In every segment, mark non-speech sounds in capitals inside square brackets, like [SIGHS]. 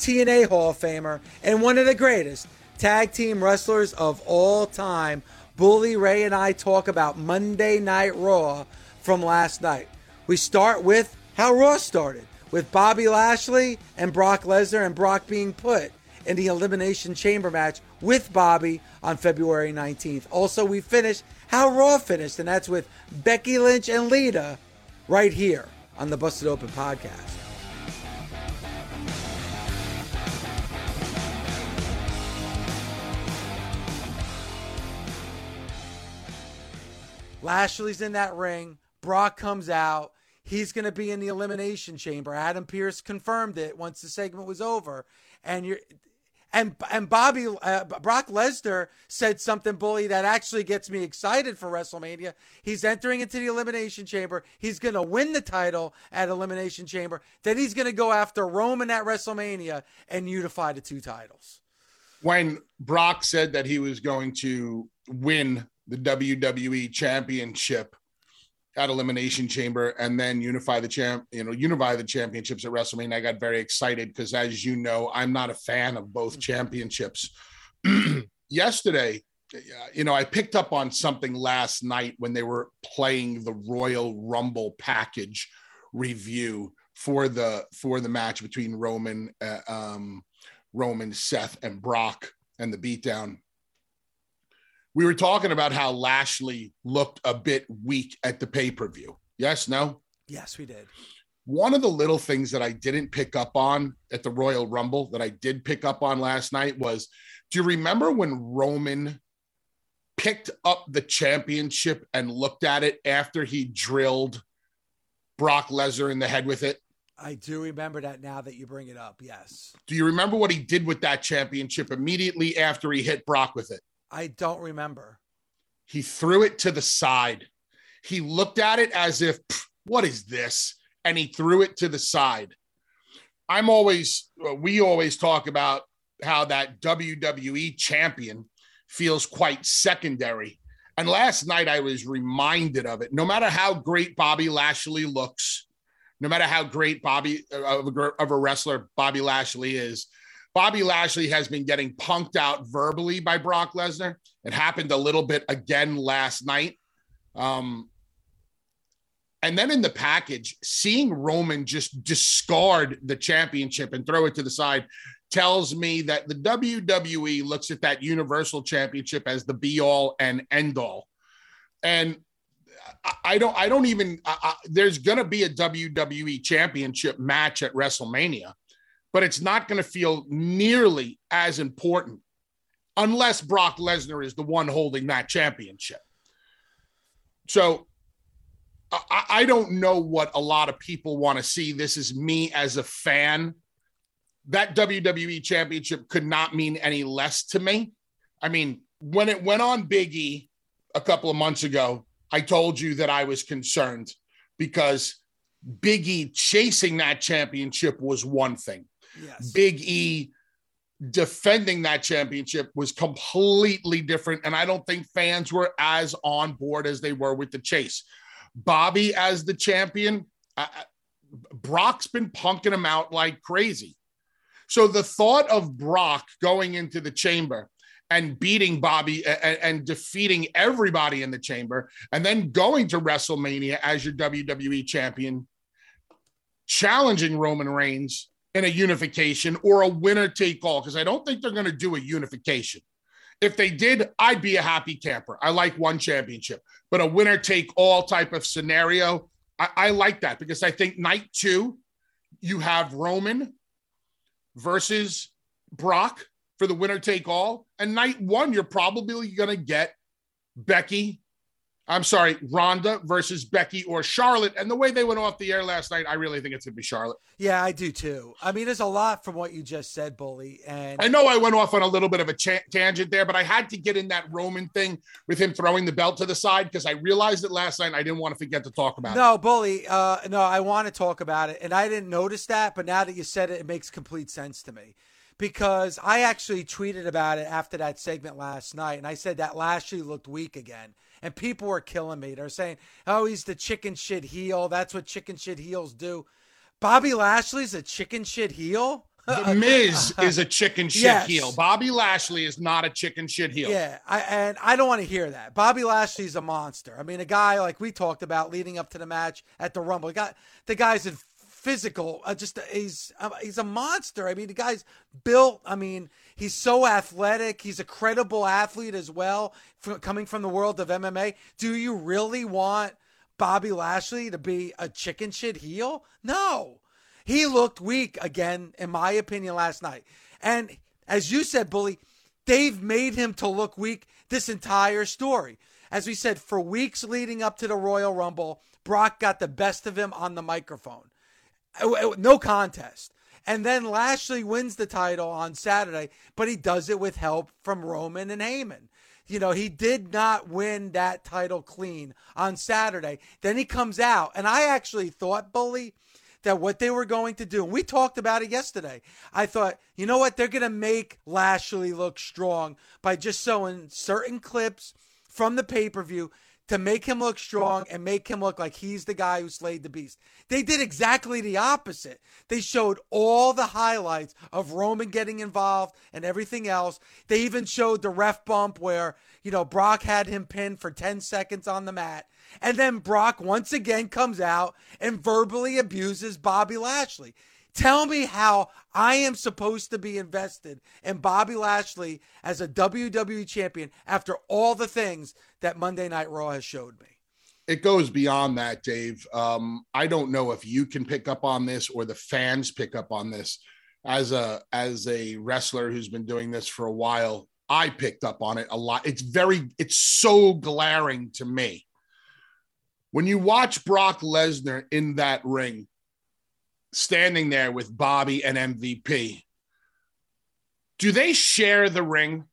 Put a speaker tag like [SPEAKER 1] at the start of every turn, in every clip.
[SPEAKER 1] TNA Hall of Famer, and one of the greatest tag team wrestlers of all time, Bully Ray and I talk about Monday Night Raw from last night. We start with how Raw started, with Bobby Lashley and Brock Lesnar, and Brock being put in the Elimination Chamber match with Bobby on February 19th. Also, we finish how Raw finished, and that's with Becky Lynch and Lita right here on the Busted Open podcast. Lashley's in that ring. Brock comes out. He's going to be in the elimination chamber. Adam Pearce confirmed it once the segment was over. And you're and and Bobby uh, Brock Lesnar said something bully that actually gets me excited for WrestleMania. He's entering into the elimination chamber. He's going to win the title at elimination chamber. Then he's going to go after Roman at WrestleMania and unify the two titles.
[SPEAKER 2] When Brock said that he was going to win the WWE championship at Elimination Chamber and then unify the champ, you know, unify the championships at WrestleMania. I got very excited because, as you know, I'm not a fan of both mm-hmm. championships. [CLEARS THROAT] Yesterday, you know, I picked up on something last night when they were playing the Royal Rumble package review for the for the match between Roman, uh, um, Roman, Seth, and Brock and the beatdown we were talking about how Lashley looked a bit weak at the pay per view. Yes, no?
[SPEAKER 1] Yes, we did.
[SPEAKER 2] One of the little things that I didn't pick up on at the Royal Rumble that I did pick up on last night was do you remember when Roman picked up the championship and looked at it after he drilled Brock Lesnar in the head with it?
[SPEAKER 1] I do remember that now that you bring it up. Yes.
[SPEAKER 2] Do you remember what he did with that championship immediately after he hit Brock with it?
[SPEAKER 1] I don't remember.
[SPEAKER 2] He threw it to the side. He looked at it as if, what is this? And he threw it to the side. I'm always, uh, we always talk about how that WWE champion feels quite secondary. And last night I was reminded of it. No matter how great Bobby Lashley looks, no matter how great Bobby uh, of a, of a wrestler Bobby Lashley is, Bobby Lashley has been getting punked out verbally by Brock Lesnar. It happened a little bit again last night. Um, and then in the package, seeing Roman just discard the championship and throw it to the side tells me that the WWE looks at that Universal Championship as the be all and end all. And I don't, I don't even, I, there's going to be a WWE Championship match at WrestleMania but it's not going to feel nearly as important unless Brock Lesnar is the one holding that championship. So I, I don't know what a lot of people want to see. This is me as a fan. That WWE championship could not mean any less to me. I mean, when it went on Big E a couple of months ago, I told you that I was concerned because Big E chasing that championship was one thing. Yes. Big E defending that championship was completely different. And I don't think fans were as on board as they were with the chase. Bobby as the champion, uh, Brock's been punking him out like crazy. So the thought of Brock going into the chamber and beating Bobby and, and, defeating everybody in the chamber, and then going to WrestleMania as your WWE champion, challenging Roman Reigns in a unification or a winner take all, because I don't think they're going to do a unification. If they did, I'd be a happy camper. I like one championship, but a winner take all type of scenario, I, I like that because I think night two, you have Roman versus Brock for the winner take all. And night one, you're probably going to get Becky I'm sorry, Ronda versus Becky or Charlotte. And the way they went off the air last night, I really think it's going to be Charlotte.
[SPEAKER 1] Yeah, I do too. I mean, there's a lot from what you just said, Bully. And
[SPEAKER 2] I know I went off on a little bit of a cha- tangent there, but I had to get in that Roman thing with him throwing the belt to the side because I realized it last night. I didn't want to forget to talk about
[SPEAKER 1] no,
[SPEAKER 2] it.
[SPEAKER 1] No, Bully. Uh, no, I want to talk about it. And I didn't notice that, but now that you said it, it makes complete sense to me because I actually tweeted about it after that segment last night, and I said that Lashley looked weak again, and people were killing me. They're saying, "Oh, he's the chicken shit heel. That's what chicken shit heels do." Bobby Lashley's a chicken shit heel.
[SPEAKER 2] The Miz is a chicken shit yes. heel. Bobby Lashley is not a chicken shit heel.
[SPEAKER 1] Yeah, I, and I don't want to hear that. Bobby Lashley's a monster. I mean, a guy like we talked about leading up to the match at the Rumble. Got the guy's in physical. Uh, just he's uh, he's a monster. I mean, the guy's built. I mean, he's so athletic. He's a credible athlete as well, from, coming from the world of MMA. Do you really want Bobby Lashley to be a chicken shit heel? No, he looked weak again, in my opinion, last night. And as you said, Bully, they've made him to look weak this entire story. As we said, for weeks leading up to the Royal Rumble, Brock got the best of him on the microphone. Uh, uh, no contest. And then Lashley wins the title on Saturday, but he does it with help from Roman and Heyman. You know, he did not win that title clean on Saturday. Then he comes out, and I actually thought, Bully, that what they were going to do, and we talked about it yesterday. I thought, you know what? They're going to make Lashley look strong by just showing certain clips from the pay per view to make him look strong and make him look like he's the guy who slayed the beast. They did exactly the opposite. They showed all the highlights of Roman getting involved and everything else. They even showed the ref bump where, you know, Brock had him pinned for 10 seconds on the mat. And then Brock once again comes out and verbally abuses Bobby Lashley. Tell me how I am supposed to be invested in Bobby Lashley as a WWE champion after all the things that Monday Night Raw has showed me.
[SPEAKER 2] It goes beyond that, Dave. Um, I don't know if you can pick up on this or the fans pick up on this. As a as a wrestler who's been doing this for a while, I picked up on it a lot. It's very, it's so glaring to me. When you watch Brock Lesnar in that ring, standing there with Bobby and MVP, do they share the ring?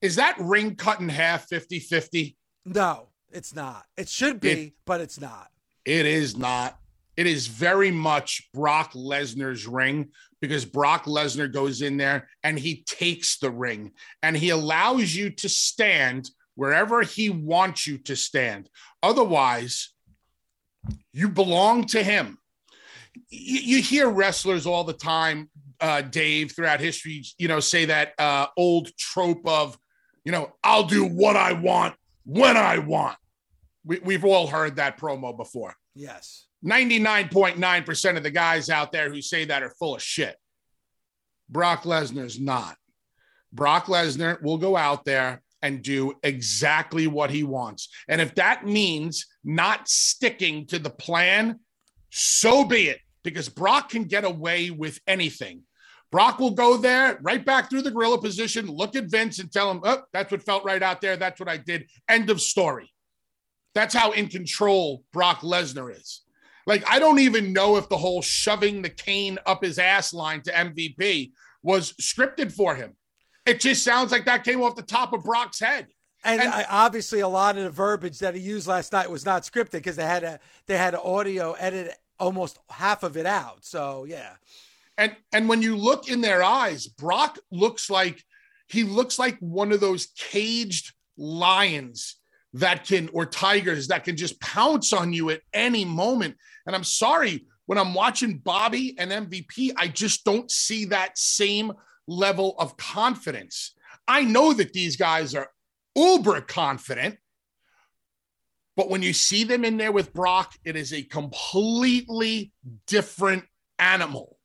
[SPEAKER 2] Is that ring cut in half 50 50?
[SPEAKER 1] No, it's not. It should be, it, but it's not.
[SPEAKER 2] It is not. It is very much Brock Lesnar's ring because Brock Lesnar goes in there and he takes the ring and he allows you to stand wherever he wants you to stand. Otherwise, you belong to him you, you hear wrestlers all the time, uh, Dave, throughout history, you know, say that uh, old trope of, you know, I'll do what I want when I want. We, we've all heard that promo before.
[SPEAKER 1] Yes.
[SPEAKER 2] 99.9% of the guys out there who say that are full of shit. Brock Lesnar's not. Brock Lesnar will go out there and do exactly what he wants. And if that means not sticking to the plan, so be it because Brock can get away with anything. Brock will go there, right back through the gorilla position, look at Vince and tell him, oh, that's what felt right out there. That's what I did. End of story. That's how in control Brock Lesnar is. Like, I don't even know if the whole shoving the cane up his ass line to MVP was scripted for him. It just sounds like that came off the top of Brock's head.
[SPEAKER 1] And, and I, obviously, a lot of the verbiage that he used last night was not scripted because they had a they had an audio edit almost half of it out. So yeah.
[SPEAKER 2] And and when you look in their eyes, Brock looks like he looks like one of those caged lions that can or tigers that can just pounce on you at any moment. And I'm sorry, when I'm watching Bobby and MVP, I just don't see that same level of confidence. I know that these guys are uber confident, but when you see them in there with Brock, it is a completely different animal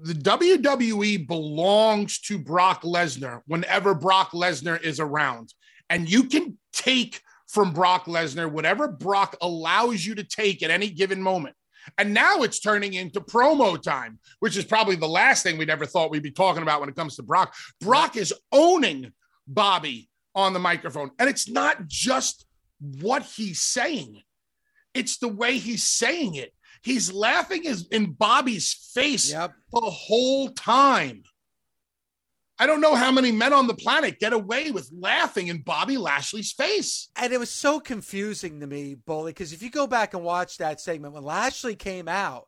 [SPEAKER 2] the WWE belongs to Brock Lesnar whenever Brock Lesnar is around. And you can take from Brock Lesnar whatever Brock allows you to take at any given moment. And now it's turning into promo time, which is probably the last thing we'd ever thought we'd be talking about when it comes to Brock. Brock is owning Bobby on the microphone. And it's not just what he's saying, it's the way he's saying it. He's laughing in Bobby's face yep. the whole time. I don't know how many men on the planet get away with laughing in Bobby Lashley's face.
[SPEAKER 1] And it was so confusing to me, Bully, because if you go back and watch that segment when Lashley came out,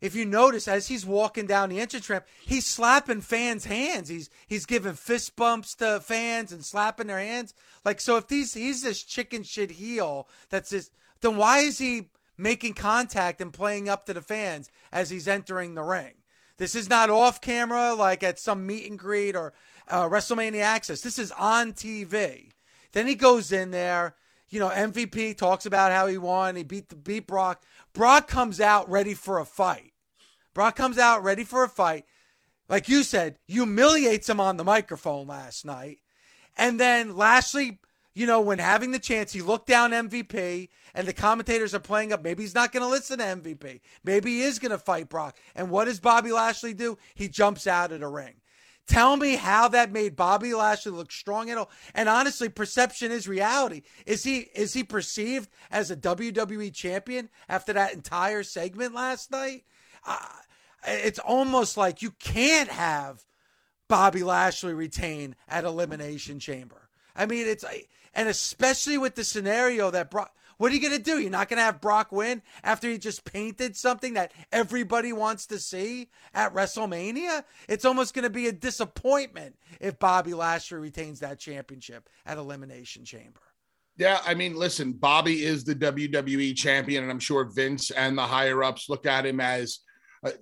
[SPEAKER 1] if you notice as he's walking down the entrance ramp, he's slapping fans' hands. He's he's giving fist bumps to fans and slapping their hands. Like so, if these he's this chicken shit heel that's this, then why is he making contact and playing up to the fans as he's entering the ring. This is not off camera like at some meet and greet or uh, WrestleMania Access. This is on TV. Then he goes in there. You know, MVP talks about how he won. He beat the beat Brock. Brock comes out ready for a fight. Brock comes out ready for a fight. Like you said, humiliates him on the microphone last night. And then Lashley you know, when having the chance, he looked down MVP and the commentators are playing up. Maybe he's not going to listen to MVP. Maybe he is going to fight Brock. And what does Bobby Lashley do? He jumps out of the ring. Tell me how that made Bobby Lashley look strong at all. And honestly, perception is reality. Is he is he perceived as a WWE champion after that entire segment last night? Uh, it's almost like you can't have Bobby Lashley retain at Elimination Chamber. I mean, it's and especially with the scenario that Brock, what are you going to do? You're not going to have Brock win after he just painted something that everybody wants to see at WrestleMania? It's almost going to be a disappointment if Bobby Lashley retains that championship at Elimination Chamber.
[SPEAKER 2] Yeah, I mean, listen, Bobby is the WWE champion, and I'm sure Vince and the higher ups look at him as uh,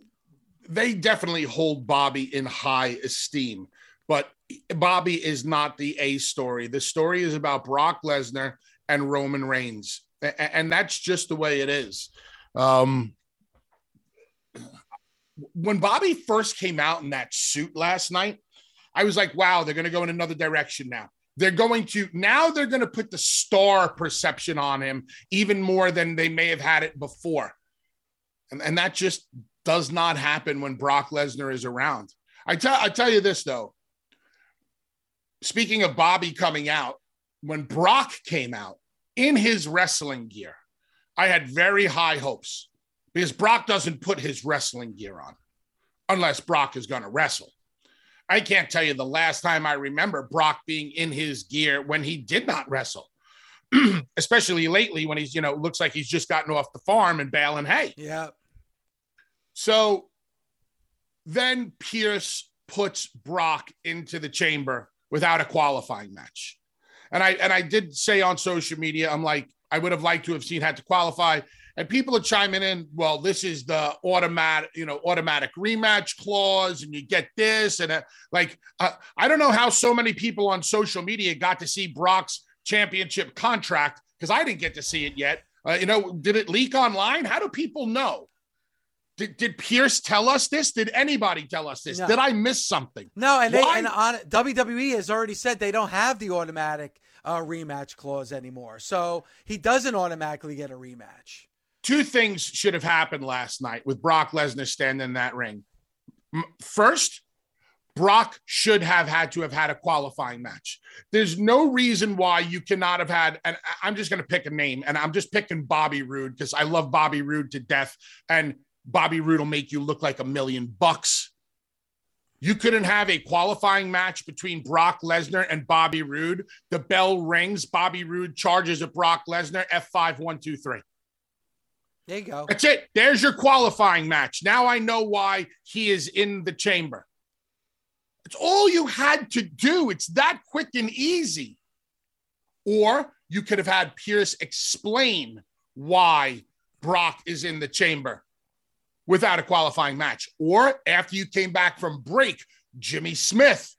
[SPEAKER 2] they definitely hold Bobby in high esteem. But Bobby is not the A story. The story is about Brock Lesnar and Roman Reigns. And that's just the way it is. Um, when Bobby first came out in that suit last night, I was like, wow, they're going to go in another direction now. They're going to, now they're going to put the star perception on him even more than they may have had it before. And, and that just does not happen when Brock Lesnar is around. I tell, I tell you this, though speaking of Bobby coming out, when Brock came out in his wrestling gear, I had very high hopes because Brock doesn't put his wrestling gear on unless Brock is going to wrestle. I can't tell you the last time I remember Brock being in his gear when he did not wrestle. [CLEARS THROAT] Especially lately when he's, you know, looks like he's just gotten off the farm and baling hay.
[SPEAKER 1] Yeah.
[SPEAKER 2] So then Pearce puts Brock into the chamber without a qualifying match. And I and I did say on social media, I'm like, I would have liked to have seen had to qualify. And people are chiming in, well, this is the automatic, you know, automatic rematch clause, and you get this, and uh, like, uh, I don't know how so many people on social media got to see Brock's championship contract because I didn't get to see it yet. Uh, you know, did it leak online? How do people know? Did, did Pearce tell us this? Did anybody tell us this? No. Did I miss something?
[SPEAKER 1] No, and, they, and on, WWE has already said they don't have the automatic uh, rematch clause anymore. So he doesn't automatically get a rematch.
[SPEAKER 2] Two things should have happened last night with Brock Lesnar standing in that ring. First, Brock should have had to have had a qualifying match. There's no reason why you cannot have had, and I'm just going to pick a name, and I'm just picking Bobby Roode because I love Bobby Roode to death. And Bobby Roode will make you look like a million bucks. You couldn't have a qualifying match between Brock Lesnar and Bobby Roode. The bell rings. Bobby Roode charges at Brock Lesnar. F5, one, two, three.
[SPEAKER 1] There you go.
[SPEAKER 2] That's it. There's your qualifying match. Now I know why he is in the chamber. It's all you had to do. It's that quick and easy. Or you could have had Pearce explain why Brock is in the chamber without a qualifying match. Or after you came back from break, Jimmy Smith,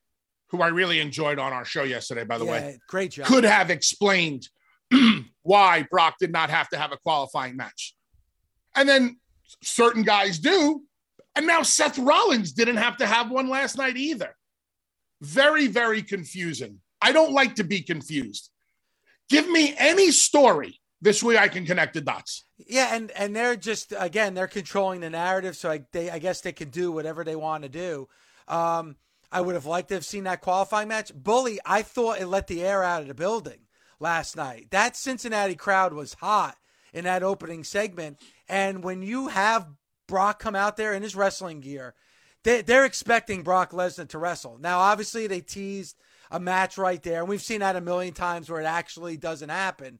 [SPEAKER 2] who I really enjoyed on our show yesterday, by the
[SPEAKER 1] yeah,
[SPEAKER 2] way,
[SPEAKER 1] great job.
[SPEAKER 2] could have explained [CLEARS THROAT] why Brock did not have to have a qualifying match. And then certain guys do. And now Seth Rollins didn't have to have one last night either. Very, very confusing. I don't like to be confused. Give me any story. This way I can connect the dots.
[SPEAKER 1] Yeah, and and they're just again they're controlling the narrative, so I, they I guess they can do whatever they want to do. Um, I would have liked to have seen that qualifying match. Bully, I thought it let the air out of the building last night. That Cincinnati crowd was hot in that opening segment, and when you have Brock come out there in his wrestling gear, they, they're expecting Brock Lesnar to wrestle. Now, obviously, they teased a match right there, and we've seen that a million times where it actually doesn't happen.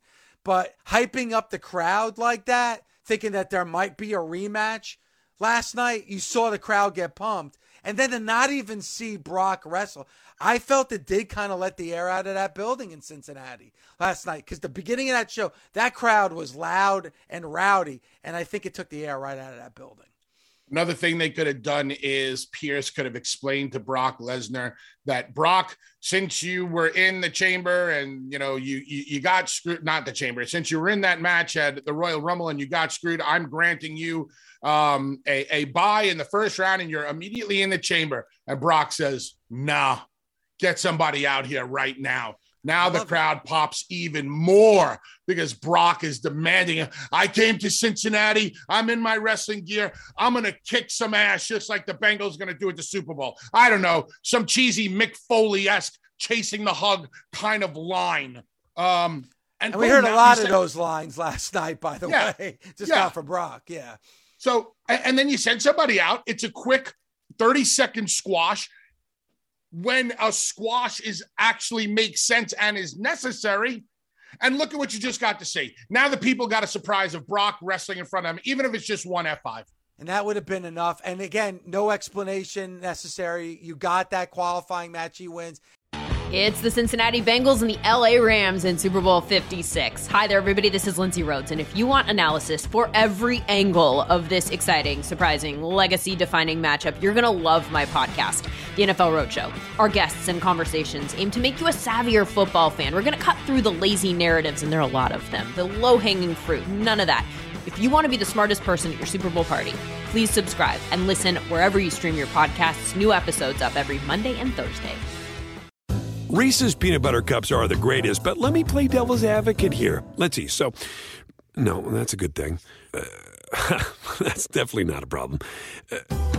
[SPEAKER 1] But hyping up the crowd like that, thinking that there might be a rematch last night, you saw the crowd get pumped. And then to not even see Brock wrestle, I felt it did kind of let the air out of that building in Cincinnati last night. Because the beginning of that show, that crowd was loud and rowdy. And I think it took the air right out of that building.
[SPEAKER 2] Another thing they could have done is Pearce could have explained to Brock Lesnar that Brock, since you were in the chamber and you know you, you you got screwed, not the chamber, since you were in that match at the Royal Rumble and you got screwed, I'm granting you um, a a buy in the first round and you're immediately in the chamber. And Brock says, "Nah, get somebody out here right now." Now the crowd it. pops even more because Brock is demanding it. I came to Cincinnati. I'm in my wrestling gear. I'm going to kick some ass just like the Bengals going to do at the Super Bowl. I don't know, some cheesy Mick Foley esque chasing the hug kind of line. Um,
[SPEAKER 1] and, and we heard a lot of those lines last [LAUGHS] night, by the yeah, way, [LAUGHS] just yeah. not for Brock. Yeah.
[SPEAKER 2] So, and, and then you send somebody out. It's a quick 30 second squash when a squash is actually makes sense and is necessary. And look at what you just got to see. Now the people got a surprise of Brock wrestling in front of them, even if it's just one F5.
[SPEAKER 1] And that would have been enough. And again, no explanation necessary. You got that qualifying match. He wins.
[SPEAKER 3] It's the Cincinnati Bengals and the LA Rams in Super Bowl 56. Hi there, everybody. This is Lindsay Rhodes. And if you want analysis for every angle of this exciting, surprising, legacy defining matchup, you're going to love my podcast, The NFL Roadshow. Our guests and conversations aim to make you a savvier football fan. We're going to cut through the lazy narratives, and there are a lot of them, the low hanging fruit, none of that. If you want to be the smartest person at your Super Bowl party, please subscribe and listen wherever you stream your podcasts. New episodes up every Monday and Thursday.
[SPEAKER 4] Reese's peanut butter cups are the greatest, but let me play devil's advocate here. Let's see. So, no, that's a good thing. Uh, [LAUGHS] that's definitely not a problem. Uh,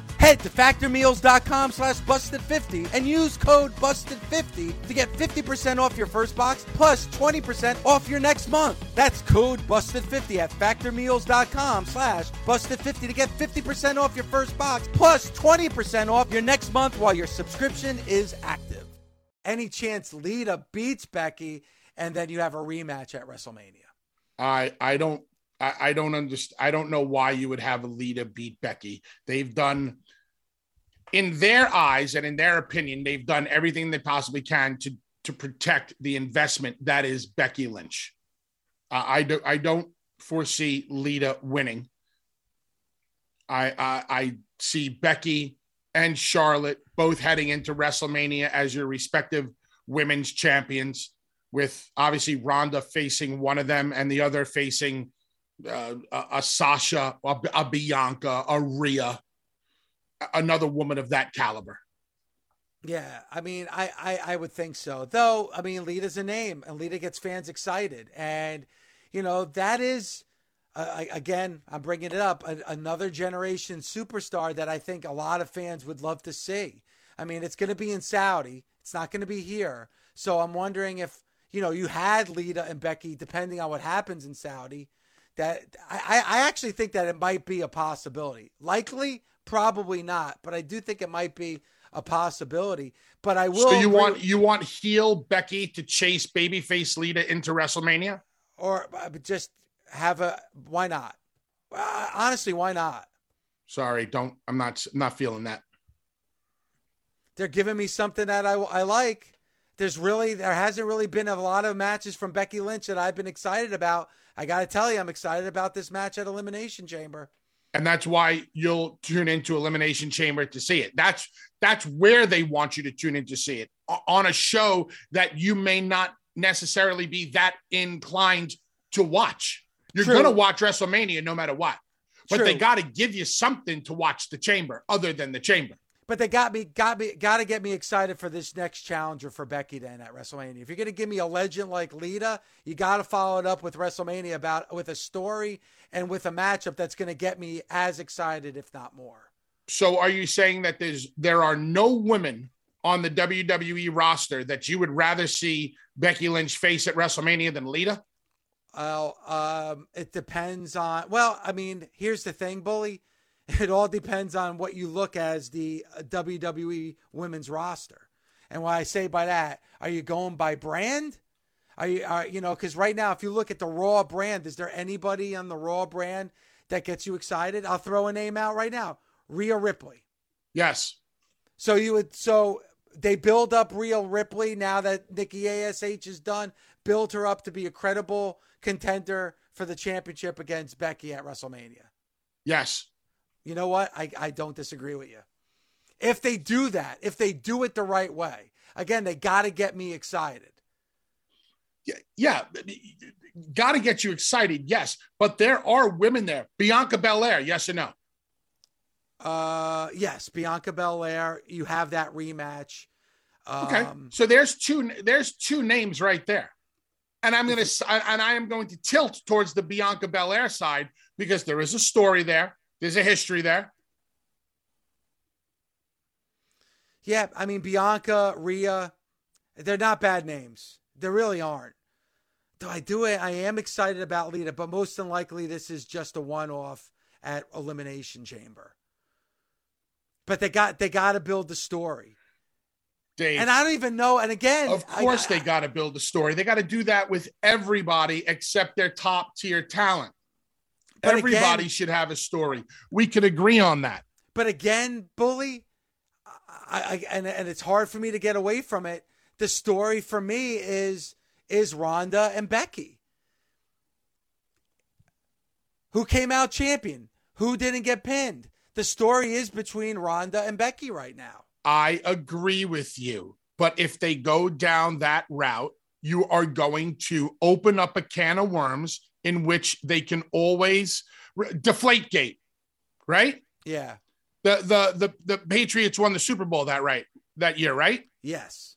[SPEAKER 1] Head to factormeals.com slash busted50 and use code busted50 to get 50% off your first box plus 20% off your next month. That's code busted50 at factormeals.com slash busted50 to get 50% off your first box plus 20% off your next month while your subscription is active. Any chance Lita beats Becky and then you have a rematch at WrestleMania?
[SPEAKER 2] I I don't I, don't understand. I don't know why you would have Lita beat Becky. They've done, in their eyes and in their opinion, they've done everything they possibly can to to protect the investment that is Becky Lynch. Uh, I do, I don't foresee Lita winning. I, I I see Becky and Charlotte both heading into WrestleMania as your respective women's champions, with obviously Ronda facing one of them and the other facing uh, a, a, Sasha, a, a Bianca, a Rhea, another woman of that caliber.
[SPEAKER 1] Yeah, I mean, I, I, I would think so. Though, I mean, Lita's a name, and Lita gets fans excited, and you know that is, uh, again, I'm bringing it up, a, another generation superstar that I think a lot of fans would love to see. I mean, it's going to be in Saudi. It's not going to be here. So I'm wondering if you know you had Lita and Becky, depending on what happens in Saudi that I, I actually think that it might be a possibility. Likely, probably not, but I do think it might be a possibility. But I will.
[SPEAKER 2] So you want you want heel Becky to chase babyface Lita into WrestleMania,
[SPEAKER 1] or uh, just have a why not? Uh, honestly, why not?
[SPEAKER 2] Sorry, don't. I'm not. I'm not feeling that.
[SPEAKER 1] They're giving me something that I, I like. There's really there hasn't really been a lot of matches from Becky Lynch that I've been excited about I got to tell you, I'm excited about this match at Elimination Chamber.
[SPEAKER 2] And that's why you'll tune into Elimination Chamber to see it. That's that's where they want you to tune in to see it on a show that you may not necessarily be that inclined to watch. You're going to watch WrestleMania no matter what, but True. they got to give you something to watch the Chamber other than the Chamber
[SPEAKER 1] but they got me, got me, got to get me excited for this next challenger for Becky then at WrestleMania. If you're going to give me a legend like Lita, you got to follow it up with WrestleMania about with a story and with a matchup that's going to get me as excited, if not more.
[SPEAKER 2] So, are you saying that there's there are no women on the WWE roster that you would rather see Becky Lynch face at WrestleMania than Lita?
[SPEAKER 1] Well, um, it depends on. Well, I mean, here's the thing, Bully it all depends on what you look as the uh, WWE women's roster. And what I say by that, are you going by brand? Are you, are, you know, because right now, if you look at the Raw brand, is there anybody on the Raw brand that gets you excited? I'll throw a name out right now Rhea Ripley.
[SPEAKER 2] Yes.
[SPEAKER 1] So you would, so they build up Rhea Ripley now that Nikki ASH is done, build her up to be a credible contender for the championship against Becky at WrestleMania.
[SPEAKER 2] Yes.
[SPEAKER 1] You know what? I, I don't disagree with you. If they do that, if they do it the right way, again, they got to get me excited.
[SPEAKER 2] Yeah, yeah, got to get you excited. Yes, but there are women there. Bianca Belair, yes or no?
[SPEAKER 1] Uh, yes, Bianca Belair. You have that rematch.
[SPEAKER 2] Um, okay, so there's two. There's two names right there, and I'm gonna and I am going to tilt towards the Bianca Belair side because there is a story there. There's a history there.
[SPEAKER 1] Yeah, I mean Bianca, Rhea, they're not bad names. They really aren't. Though I do it, I am excited about Lita, but most unlikely this is just a one-off at Elimination Chamber. But they got they got to build the story. Dave, and I don't even know. And again,
[SPEAKER 2] of course, I, they got to build the story. They got to do that with everybody except their top tier talent. But Everybody again, should have a story. We could agree on that.
[SPEAKER 1] But again, bully, I, I, and and it's hard for me to get away from it. The story for me is is Ronda and Becky. Who came out champion? Who didn't get pinned? The story is between Ronda and Becky right now.
[SPEAKER 2] I agree with you. But if they go down that route, you are going to open up a can of worms in which they can always deflate gate, right?
[SPEAKER 1] Yeah.
[SPEAKER 2] The the the the Patriots won the Super Bowl that right that year, right?
[SPEAKER 1] Yes.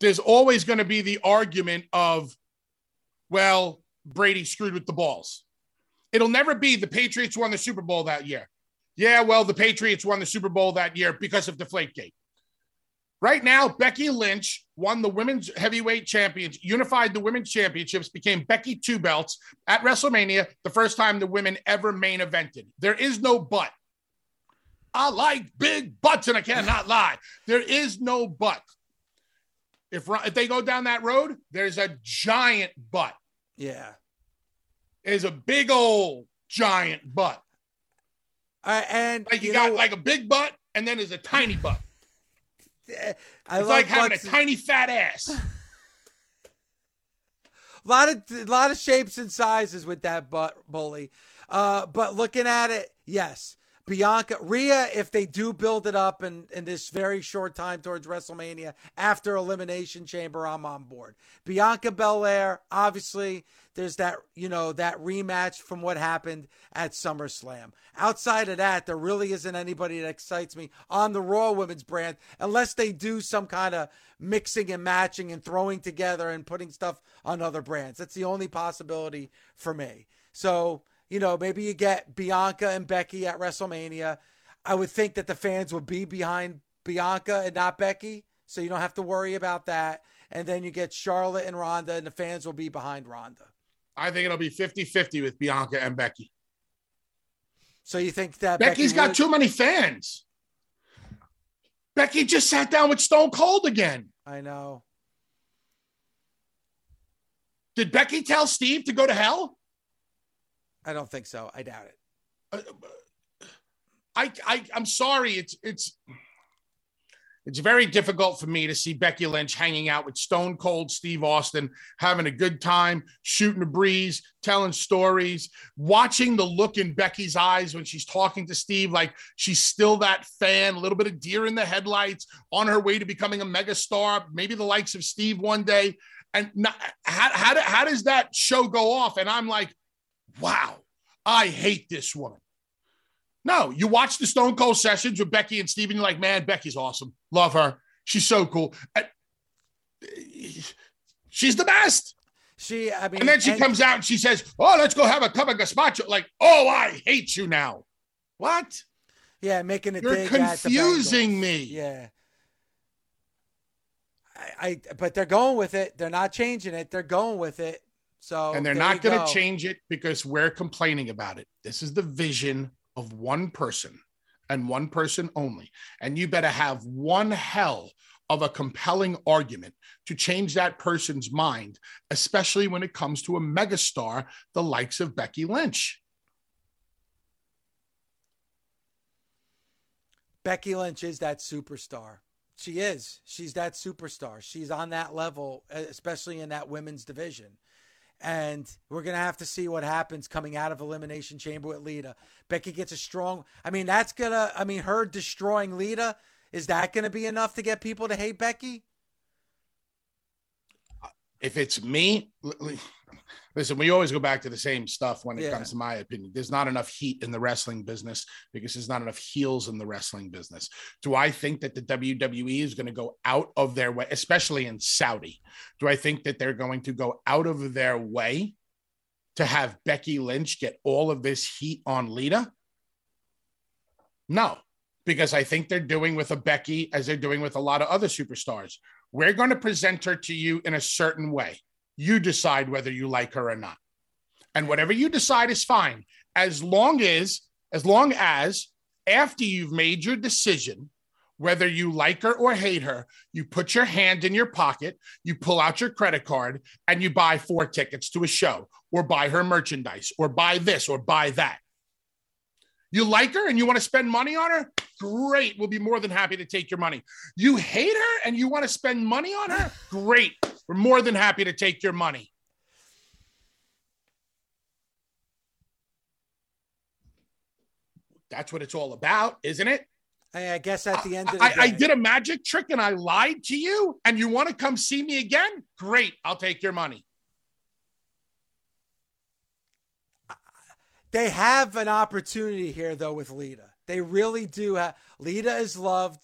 [SPEAKER 2] There's always going to be the argument of, well, Brady screwed with the balls. It'll never be the Patriots won the Super Bowl that year. Yeah, well, the Patriots won the Super Bowl that year because of Deflategate. Right now, Becky Lynch won the women's heavyweight champions, unified the women's championships, became Becky two belts at WrestleMania, the first time the women ever main evented. There is no but. I like big butts, and I cannot lie. There is no but. If, if they go down that road, there's a giant butt.
[SPEAKER 1] Yeah.
[SPEAKER 2] is a big old giant butt.
[SPEAKER 1] Uh, and
[SPEAKER 2] Like you,
[SPEAKER 1] you
[SPEAKER 2] got
[SPEAKER 1] know,
[SPEAKER 2] like a big butt, and then there's a tiny butt.
[SPEAKER 1] I
[SPEAKER 2] It's
[SPEAKER 1] love
[SPEAKER 2] like having a tiny fat ass.
[SPEAKER 1] A [LAUGHS] lot of a lot of shapes and sizes with that butt bully. Uh, but looking at it, yes, Bianca Rhea. If they do build it up in in this very short time towards WrestleMania after Elimination Chamber, I'm on board. Bianca Belair, obviously, there's that you know that rematch from what happened at SummerSlam. Outside of that, there really isn't anybody that excites me on the Raw Women's brand unless they do some kind of mixing and matching and throwing together and putting stuff on other brands. That's the only possibility for me. So, you know, maybe you get Bianca and Becky at WrestleMania. I would think that the fans would be behind Bianca and not Becky, so you don't have to worry about that. And then you get Charlotte and Ronda, and the fans will be behind Ronda.
[SPEAKER 2] I think it'll be 50 50 with Bianca and Becky.
[SPEAKER 1] So you think that
[SPEAKER 2] Becky's
[SPEAKER 1] Becky
[SPEAKER 2] got
[SPEAKER 1] would-
[SPEAKER 2] too many fans. Becky just sat down with Stone Cold again.
[SPEAKER 1] I know.
[SPEAKER 2] Did Becky tell Steve to go to hell?
[SPEAKER 1] I don't think so. I doubt it.
[SPEAKER 2] I, I I'm sorry. It's it's it's very difficult for me to see Becky Lynch hanging out with Stone Cold Steve Austin, having a good time, shooting a breeze, telling stories, watching the look in Becky's eyes when she's talking to Steve, like she's still that fan, a little bit of deer in the headlights, on her way to becoming a megastar, maybe the likes of Steve one day. And not, how, how, how does that show go off? And I'm like, wow, I hate this woman. No, you watch the Stone Cold sessions with Becky and Steven. You're like, man, Becky's awesome. Love her. She's so cool. [SIGHS] She's the best.
[SPEAKER 1] She, I mean,
[SPEAKER 2] And then she comes out and she says, oh, let's go have a cup of gazpacho. Like, oh, I hate you now. What?
[SPEAKER 1] Yeah, making it.
[SPEAKER 2] You're confusing me.
[SPEAKER 1] Yeah. I, I, but they're going with it. They're not changing it. They're going with it. So
[SPEAKER 2] and they're not going to change it because we're complaining about it. This is the vision of one person and one person only. And you better have one hell of a compelling argument to change that person's mind, especially when it comes to a megastar, the likes of Becky Lynch.
[SPEAKER 1] Becky Lynch is that superstar. She is. She's that superstar. She's on that level, especially in that women's division. And we're going to have to see what happens coming out of Elimination Chamber with Lita. Becky gets a strong, I mean, that's going to, I mean, her destroying Lita, is that going to be enough to get people to hate Becky?
[SPEAKER 2] If it's me, listen, we always go back to the same stuff when it
[SPEAKER 1] Yeah.
[SPEAKER 2] comes to my opinion. There's not enough heat in the wrestling business because there's not enough heels in the wrestling business. Do I think that the WWE is going to go out of their way, especially in Saudi? Do I think that they're going to go out of their way to have Becky Lynch get all of this heat on Lita? No, because I think they're doing with a Becky as they're doing with a lot of other superstars. We're going to present her to you in a certain way. You decide whether you like her or not. And whatever you decide is fine as long as as long as after you've made your decision whether you like her or hate her, you put your hand in your pocket, you pull out your credit card and you buy four tickets to a show or buy her merchandise or buy this or buy that. You like her and you want to spend money on her? Great. We'll be more than happy to take your money. You hate her and you want to spend money on her? [LAUGHS] Great. We're more than happy to take your money. That's what it's all about, isn't it?
[SPEAKER 1] I, guess at the end of the
[SPEAKER 2] I,
[SPEAKER 1] day.
[SPEAKER 2] I did a magic trick and I lied to you, and you want to come see me again? Great. I'll take your money.
[SPEAKER 1] They have an opportunity here, though, with Lita. They really do. Have, Lita is loved.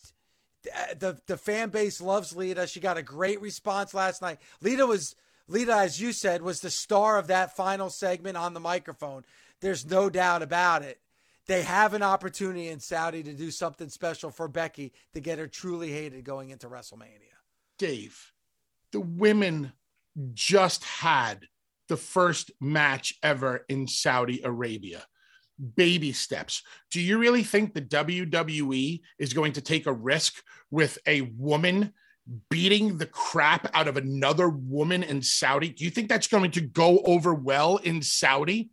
[SPEAKER 1] The the fan base loves Lita. She got a great response last night. Lita was Lita, as you said, was the star of that final segment on the microphone. There's no doubt about it. They have an opportunity in Saudi to do something special for Becky to get her truly hated going into WrestleMania.
[SPEAKER 2] Dave, the women just had the first match ever in Saudi Arabia. Baby steps. Do you really think the WWE is going to take a risk with a woman beating the crap out of another woman in Saudi? Do you think that's going to go over well in Saudi?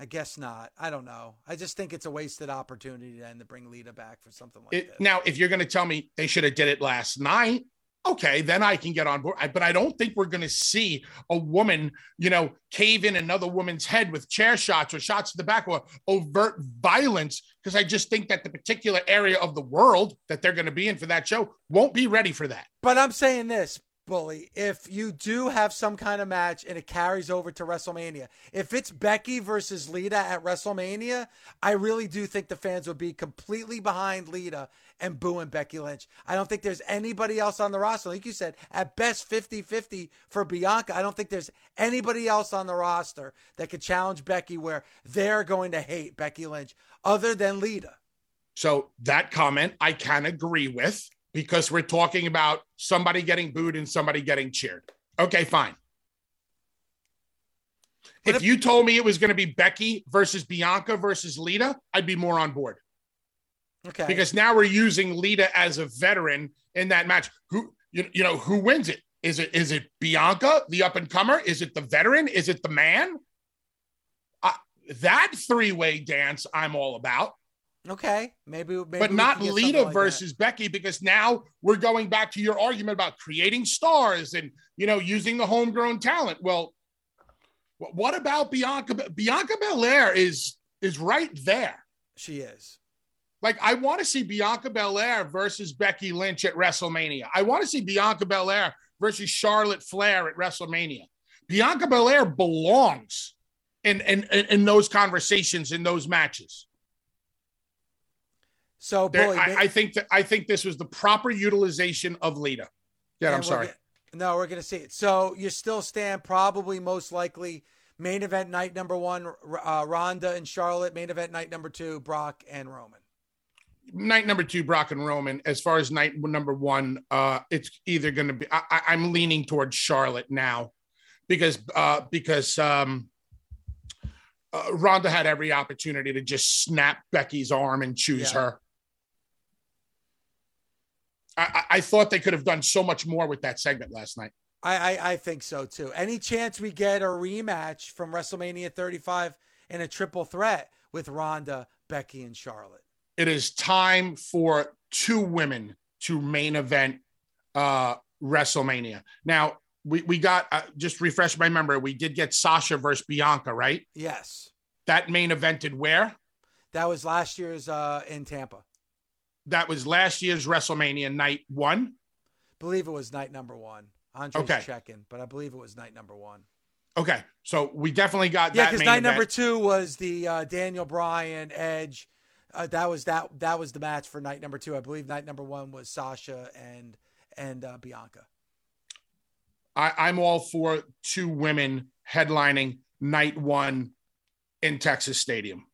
[SPEAKER 1] I guess not. I don't know. I just think it's a wasted opportunity then to bring Lita back for something like
[SPEAKER 2] it,
[SPEAKER 1] this.
[SPEAKER 2] Now, if you're going to tell me they should have did it last night, okay, then I can get on board. But I don't think we're going to see a woman, you know, cave in another woman's head with chair shots or shots to the back or overt violence. Because I just think that the particular area of the world that they're going to be in for that show won't be ready for that.
[SPEAKER 1] But I'm saying this bully. If you do have some kind of match and it carries over to WrestleMania, if it's Becky versus Lita at WrestleMania, I really do think the fans would be completely behind Lita and booing Becky Lynch. I don't think there's anybody else on the roster. Like you said, at best 50 50 for Bianca. I don't think there's anybody else on the roster that could challenge Becky where they're going to hate Becky Lynch other than Lita.
[SPEAKER 2] So that comment I can agree with because we're talking about somebody getting booed and somebody getting cheered. Okay, fine. If, if you told me it was going to be Becky versus Bianca versus Lita, I'd be more on board.
[SPEAKER 1] Okay.
[SPEAKER 2] Because now we're using Lita as a veteran in that match. Who you, you know who wins it? Is it is it Bianca, the up and comer? Is it the veteran? Is it the man? Uh, that three way dance I'm all about.
[SPEAKER 1] Okay, maybe, maybe
[SPEAKER 2] but not Lita like versus that. Becky because now we're going back to your argument about creating stars and you know using the homegrown talent. Well, what about Bianca? Bianca Belair is is right there.
[SPEAKER 1] She is.
[SPEAKER 2] Like I want to see Bianca Belair versus Becky Lynch at WrestleMania. I want to see Bianca Belair versus Charlotte Flair at WrestleMania. Bianca Belair belongs in in in, those conversations in those matches.
[SPEAKER 1] So, boy,
[SPEAKER 2] I, I, think that I think this was the proper utilization of Lita. Yeah, I'm sorry.
[SPEAKER 1] no, we're gonna see it. So you still stand probably most likely main event night number one, uh, Ronda and Charlotte. Main event night number two, Brock and Roman.
[SPEAKER 2] Night number two, Brock and Roman. As far as night number one, uh, it's either going to be. I, am leaning towards Charlotte now, because uh, because um, uh, Ronda had every opportunity to just snap Becky's arm and choose yeah. her. I, I, thought they could have done so much more with that segment last night.
[SPEAKER 1] I, I, I think so too. Any chance we get a rematch from WrestleMania 35 in a triple threat with Ronda, Becky, and Charlotte?
[SPEAKER 2] It is time for two women to main event uh, WrestleMania. Now, we, we got, uh, just refresh my memory, we did get Sasha versus Bianca, right?
[SPEAKER 1] Yes.
[SPEAKER 2] That main evented where?
[SPEAKER 1] That was last year's uh, in Tampa
[SPEAKER 2] that was last year's WrestleMania night one.
[SPEAKER 1] I believe it was night number one. Andre's okay. checking, but I believe it was night number one.
[SPEAKER 2] Okay, so we definitely got
[SPEAKER 1] yeah. Because night event. number two was the uh, Daniel Bryan Edge. Uh, that was that that was the match for night number two. I believe night number one was Sasha and and uh, Bianca.
[SPEAKER 2] I, I'm all for two women headlining night one in Texas Stadium.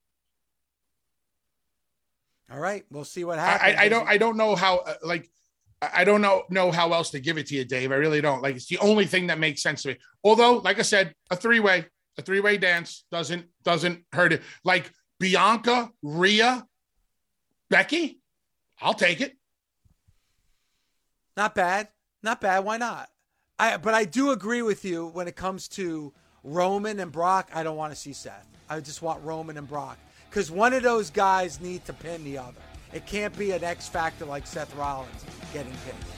[SPEAKER 1] All right, we'll see what happens.
[SPEAKER 2] I, I don't. I don't know how. Uh, like, I don't know know how else to give it to you, Dave. I really don't. Like, it's the only thing that makes sense to me. Although, like I said, a three way, a three way dance doesn't doesn't hurt it. Like Bianca, Rhea, Becky, I'll take it.
[SPEAKER 1] Not bad. Not bad. Why not? I but I do agree with you when it comes to Roman and Brock. I don't want to see Seth. I just want Roman and Brock because one of those guys need to pin the other. It can't be an X factor like Seth Rollins getting pinned.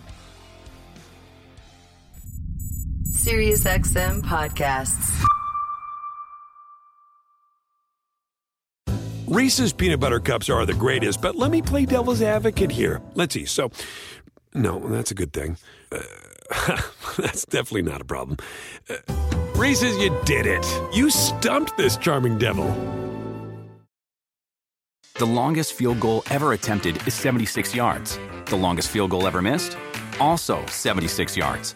[SPEAKER 5] SiriusXM podcasts.
[SPEAKER 4] Reese's peanut butter cups are the greatest, but let me play devil's advocate here. Let's see. So, no, that's a good thing. Uh, [LAUGHS] that's definitely not a problem. Uh, Reese's, you did it. You stumped this charming devil.
[SPEAKER 6] The longest field goal ever attempted is 76 yards. The longest field goal ever missed? Also 76 yards.